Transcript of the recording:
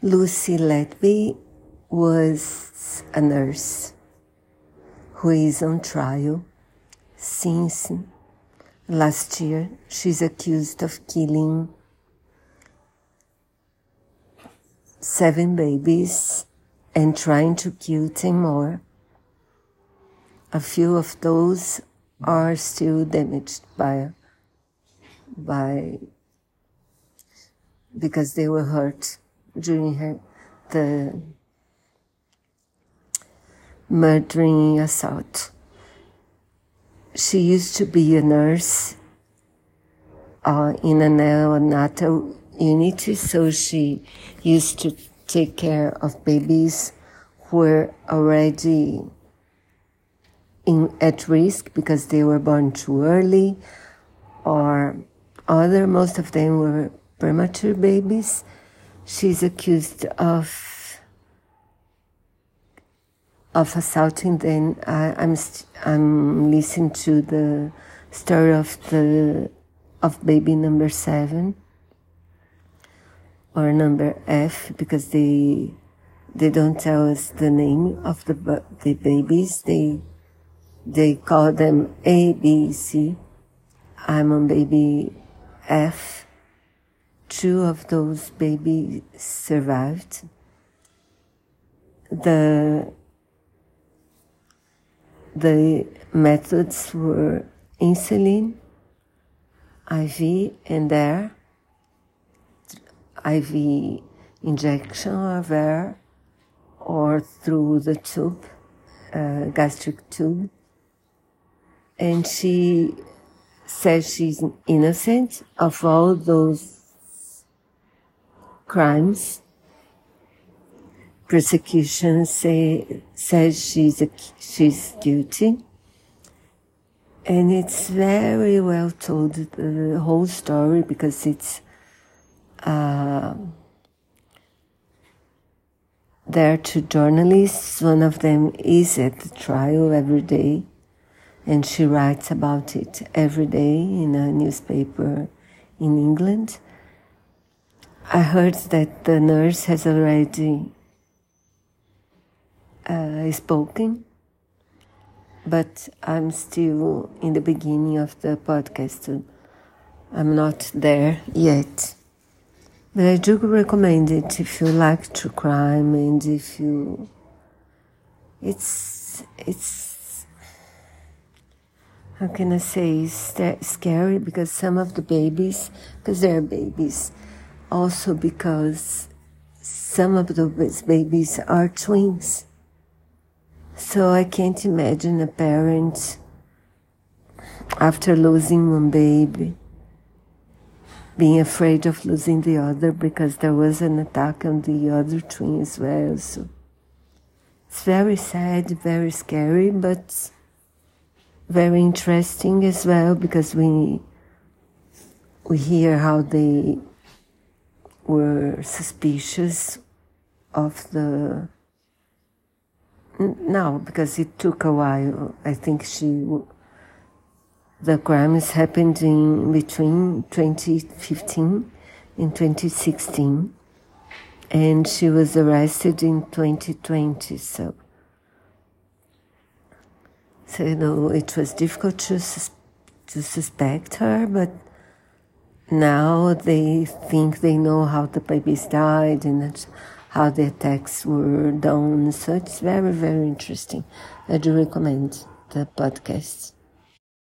Lucy Letby was a nurse who is on trial since last year. She's accused of killing seven babies and trying to kill 10 more. A few of those are still damaged by, by, because they were hurt during the murdering assault. She used to be a nurse uh, in a neonatal unit, so she used to take care of babies who were already in, at risk because they were born too early or other, most of them were premature babies. She's accused of of assaulting Then I, uh, I'm I'm listening to the story of the of baby number seven or number F because they they don't tell us the name of the the babies. They they call them A, B, C. I'm on baby F. Two of those babies survived. The the methods were insulin, IV and air, IV injection of air, or through the tube, uh, gastric tube. And she says she's innocent of all those crimes. Prosecution say, says she's, a, she's guilty. And it's very well told, the whole story, because it's, uh, there are two journalists. One of them is at the trial every day, and she writes about it every day in a newspaper in England. I heard that the nurse has already uh, spoken, but I'm still in the beginning of the podcast. I'm not there yet. But I do recommend it if you like true crime and if you. It's. It's. How can I say? It's scary because some of the babies, because they're babies, also because some of those babies are twins. So I can't imagine a parent after losing one baby being afraid of losing the other because there was an attack on the other twin as well. So it's very sad, very scary, but very interesting as well because we we hear how they were suspicious of the no, because it took a while. I think she, the crimes happened in between 2015 and 2016, and she was arrested in 2020. So, so you know, it was difficult to sus- to suspect her, but now they think they know how the babies died and how the attacks were done. So it's very, very interesting. I do recommend the podcast.